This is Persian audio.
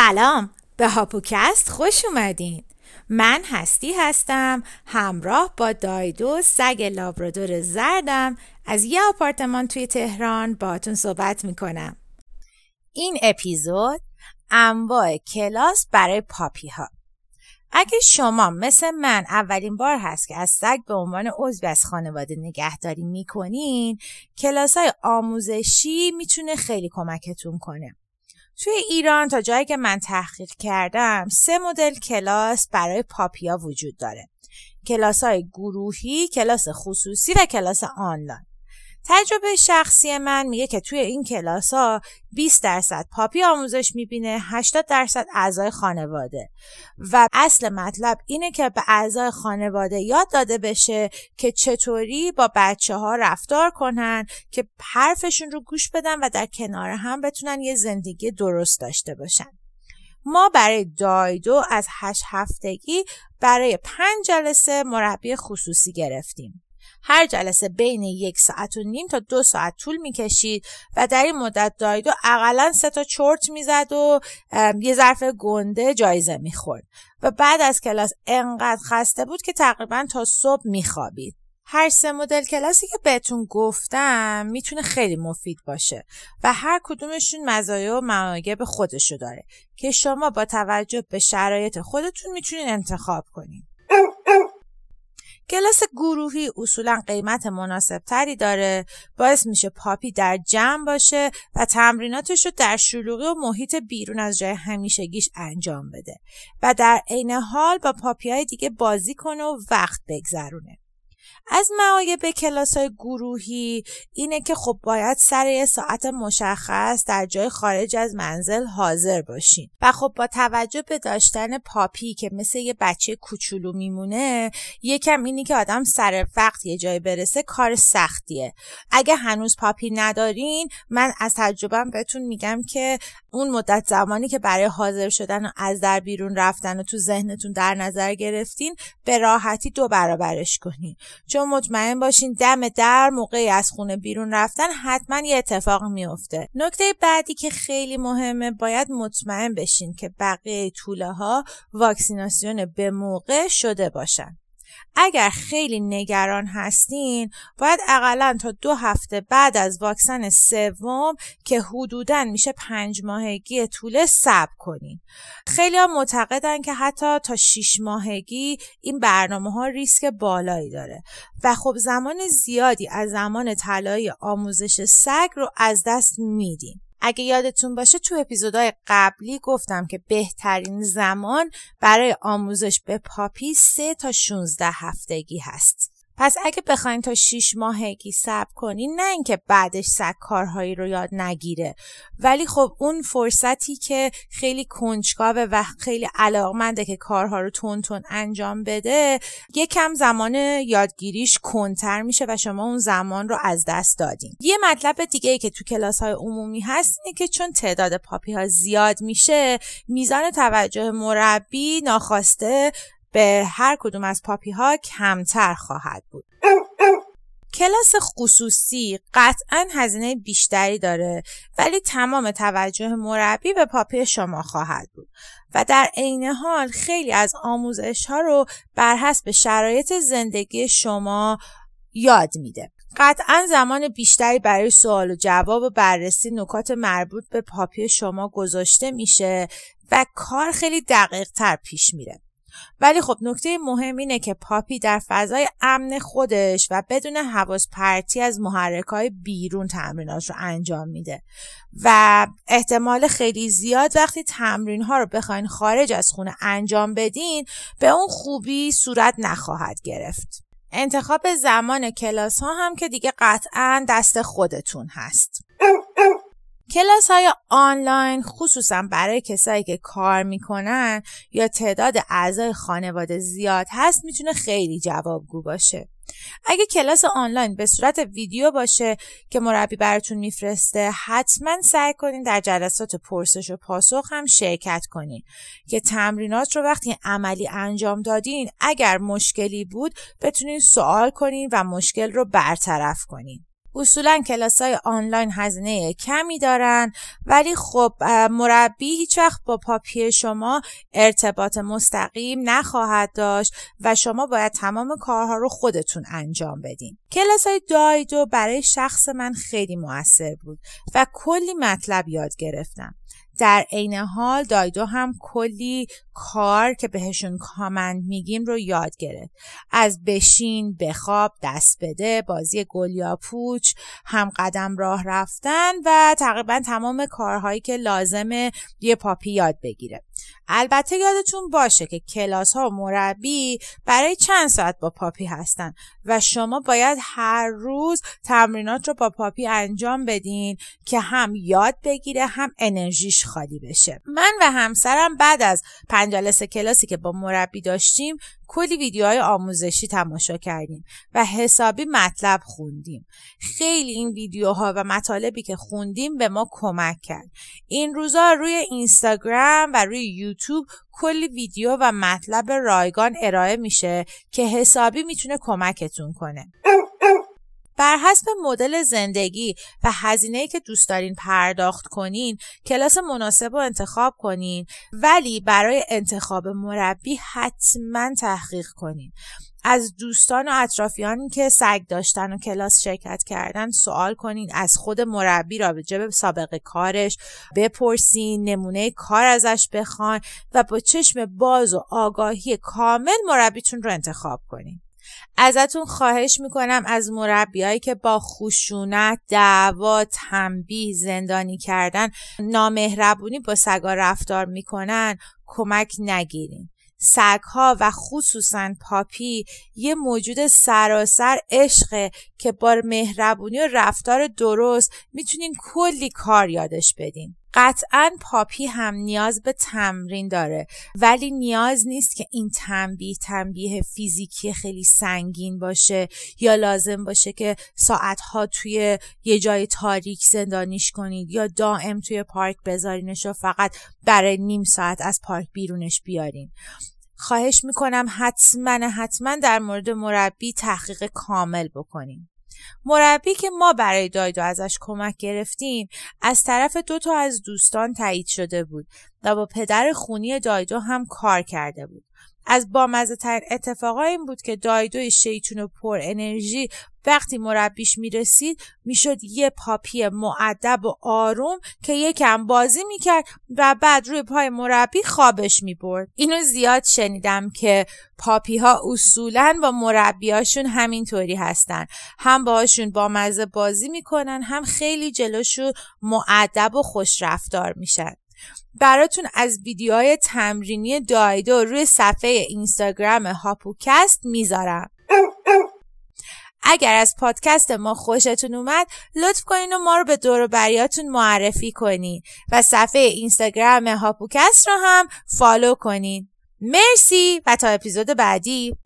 سلام. به هاپوکست خوش اومدین. من هستی هستم همراه با دایدو سگ لابرادور زردم از یه آپارتمان توی تهران باتون صحبت می‌کنم. این اپیزود انواع کلاس برای پاپی ها اگه شما مثل من اولین بار هست که از سگ به عنوان عضوی از خانواده نگهداری می‌کنین کلاس های آموزشی می‌تونه خیلی کمکتون کنه. توی ایران تا جایی که من تحقیق کردم سه مدل کلاس برای پاپیا وجود داره. کلاس های گروهی، کلاس خصوصی و کلاس آنلاین. تجربه شخصی من میگه که توی این کلاس ها 20 درصد پاپی آموزش می‌بینه 80 درصد اعضای خانواده. و اصل مطلب اینه که به اعضای خانواده یاد داده بشه که چطوری با بچه ها رفتار کنن که حرفشون رو گوش بدن و در کنار هم بتونن یه زندگی درست داشته باشن. ما برای دایدو از هشت هفتگی برای پنج جلسه مربی خصوصی گرفتیم. هر جلسه بین یک ساعت و نیم تا دو ساعت طول می‌کشید و در این مدت دایدو اقلا سه تا چرت می‌زد و یه ظرف گنده جایزه می‌خورد و بعد از کلاس انقدر خسته بود که تقریبا تا صبح میخوابید. هر سه مدل کلاسی که بهتون گفتم می‌تونه خیلی مفید باشه و هر کدومشون مزایا و معایب خودشو داره که شما با توجه به شرایط خودتون می‌تونین انتخاب کنین. کلاس گروهی اصولا قیمت مناسب تری داره. باعث میشه پاپی در جمع باشه و تمریناتش رو در شلوغی و محیط بیرون از جای همیشگیش انجام بده و در عین حال با پاپی های دیگه بازی کنه و وقت بگذرونه. از معایب کلاس های گروهی اینه که خب باید سر یه ساعت مشخص در جای خارج از منزل حاضر باشین. و خب با توجه به داشتن پاپی که مثل یه بچه کوچولو میمونه یکم اینی که آدم سر وقت یه جای برسه کار سختیه. اگه هنوز پاپی ندارین من از تجربهم بهتون میگم که اون مدت زمانی که برای حاضر شدن و از در بیرون رفتن و تو ذهنتون در نظر گرفتین به راحتی دو برابرش کنین. چون مطمئن باشین دم در موقعی از خونه بیرون رفتن حتما یه اتفاق میفته نکته بعدی که خیلی مهمه باید مطمئن بشین که بقیه طوله ها واکسیناسیون به موقع شده باشن. اگر خیلی نگران هستین باید اقلا تا دو هفته بعد از واکسن سوم که حدودا میشه پنج ماهگی طوله صبر کنین. خیلی ها معتقدن که حتی تا شیش ماهگی این برنامه ها ریسک بالایی داره. و خب زمان زیادی از زمان طلایی آموزش سگ رو از دست میدین. اگه یادتون باشه تو اپیزودهای قبلی گفتم که بهترین زمان برای آموزش به پاپی 3 تا 16 هفتگی هست. پس اگه بخواین تا 6 ماهگی صبر کنین نه اینکه بعدش سگ کارهایی رو یاد نگیره. ولی خب اون فرصتی که خیلی کنجکاوه و خیلی علاقمنده که کارها رو تون تون انجام بده یکم زمان یادگیریش کنتر میشه و شما اون زمان رو از دست دادین. یه مطلب دیگه ای که تو کلاس های عمومی هست اینه که چون تعداد پاپی ها زیاد میشه میزان توجه مربی ناخواسته به هر کدوم از پاپی ها کمتر خواهد بود. کلاس خصوصی قطعا هزینه بیشتری داره ولی تمام توجه مربی به پاپی شما خواهد بود. و در عین حال خیلی از آموزش ها رو بر حسب شرایط زندگی شما یاد میده. قطعا زمان بیشتری برای سوال و جواب و بررسی نکات مربوط به پاپی شما گذاشته میشه و کار خیلی دقیق تر پیش میره. ولی خب نکته مهم اینه که پاپی در فضای امن خودش و بدون حواس پرتی از محرک های بیرون تمرینات رو انجام میده. و احتمال خیلی زیاد وقتی تمرین ها رو بخواین خارج از خونه انجام بدین به اون خوبی صورت نخواهد گرفت. انتخاب زمان کلاس ها هم که دیگه قطعا دست خودتون هست. کلاس های آنلاین خصوصا برای کسایی که کار می‌کنن یا تعداد اعضای خانواده زیاد هست می‌تونه خیلی جوابگو باشه. اگه کلاس آنلاین به صورت ویدیو باشه که مربی براتون میفرسته حتما سعی کنین در جلسات پرسش و پاسخ هم شرکت کنین که تمرینات رو وقتی عملی انجام دادین اگر مشکلی بود بتونین سوال کنین و مشکل رو برطرف کنین. اصولا کلاس های آنلاین هزینه کمی دارن ولی خب مربی هیچ وقت با پاپی شما ارتباط مستقیم نخواهد داشت و شما باید تمام کارها رو خودتون انجام بدین. کلاس های دایدو برای شخص من خیلی موثر بود و کلی مطلب یاد گرفتم. در عین حال دایدو هم کلی کار که بهشون کامند میگیم رو یاد گرفت. از بشین بخواب دست بده بازی گلیا پوچ هم قدم راه رفتن و تقریبا تمام کارهایی که لازمه یه پاپی یاد بگیره. البته یادتون باشه که کلاس ها مربی برای چند ساعت با پاپی هستن و شما باید هر روز تمرینات رو با پاپی انجام بدین که هم یاد بگیره هم انرژیش خالی بشه. من و همسرم بعد از پنج جلسه کلاسی که با مربی داشتیم کلی ویدیوهای آموزشی تماشا کردیم و حسابی مطلب خوندیم. خیلی این ویدیوها و مطالبی که خوندیم به ما کمک کرد. این روزا روی اینستاگرام و روی یوتیوب کلی ویدیو و مطلب رایگان ارائه میشه که حسابی می‌تونه کمکتون کنه. بر حسب مدل زندگی و هزینه‌ای که دوست دارین پرداخت کنین کلاس مناسب رو انتخاب کنین ولی برای انتخاب مربی حتما تحقیق کنین. از دوستان و اطرافیانی که سگ داشتن و کلاس شرکت کردن سوال کنین از خود مربی رابطه به سابقه کارش بپرسین نمونه کار ازش بخوان و با چشم باز و آگاهی کامل مربیتون رو انتخاب کنین. ازتون خواهش می‌کنم از مربیایی که با خشونت دعوا تنبیه زندانی کردن نامهربونی با سگا رفتار می‌کنن کمک نگیرین. سگها و خصوصا پاپی یه موجود سراسر عشقه که با مهربونی و رفتار درست می‌تونین کلی کار یادش بدین. قطعا پاپی هم نیاز به تمرین داره ولی نیاز نیست که این تنبیه تنبیه فیزیکی خیلی سنگین باشه یا لازم باشه که ساعتها توی یه جای تاریک زندانیش کنید یا دائم توی پارک بذارینش و فقط برای نیم ساعت از پارک بیرونش بیارین. خواهش می‌کنم حتما حتما در مورد مربی تحقیق کامل بکنیم مربی که ما برای دایدو ازش کمک گرفتیم از طرف دو تا از دوستان تایید شده بود و با پدر خونی دایدو هم کار کرده بود. از بامزه ترین اتفاقا این بود که دایدوی شیطون و پر انرژی وقتی مربیش می‌رسید می‌شد یه پاپی معدب و آروم که یکم بازی می‌کرد و بعد روی پای مربی خوابش می‌برد. اینو زیاد شنیدم که پاپی ها اصولا با مربیاشون همینطوری هستن. هم باهاشون با مزه بازی می‌کنن هم خیلی جلوشون معدب و خوش رفتار میشن. براتون از ویدیوهای تمرینی دایدو روی صفحه اینستاگرام هاپوکست می‌ذارم. اگر از پادکست ما خوشتون اومد لطف کنین و ما رو به دور بریاتون معرفی کنین و صفحه اینستاگرام هاپوکست رو هم فالو کنین. مرسی و تا اپیزود بعدی.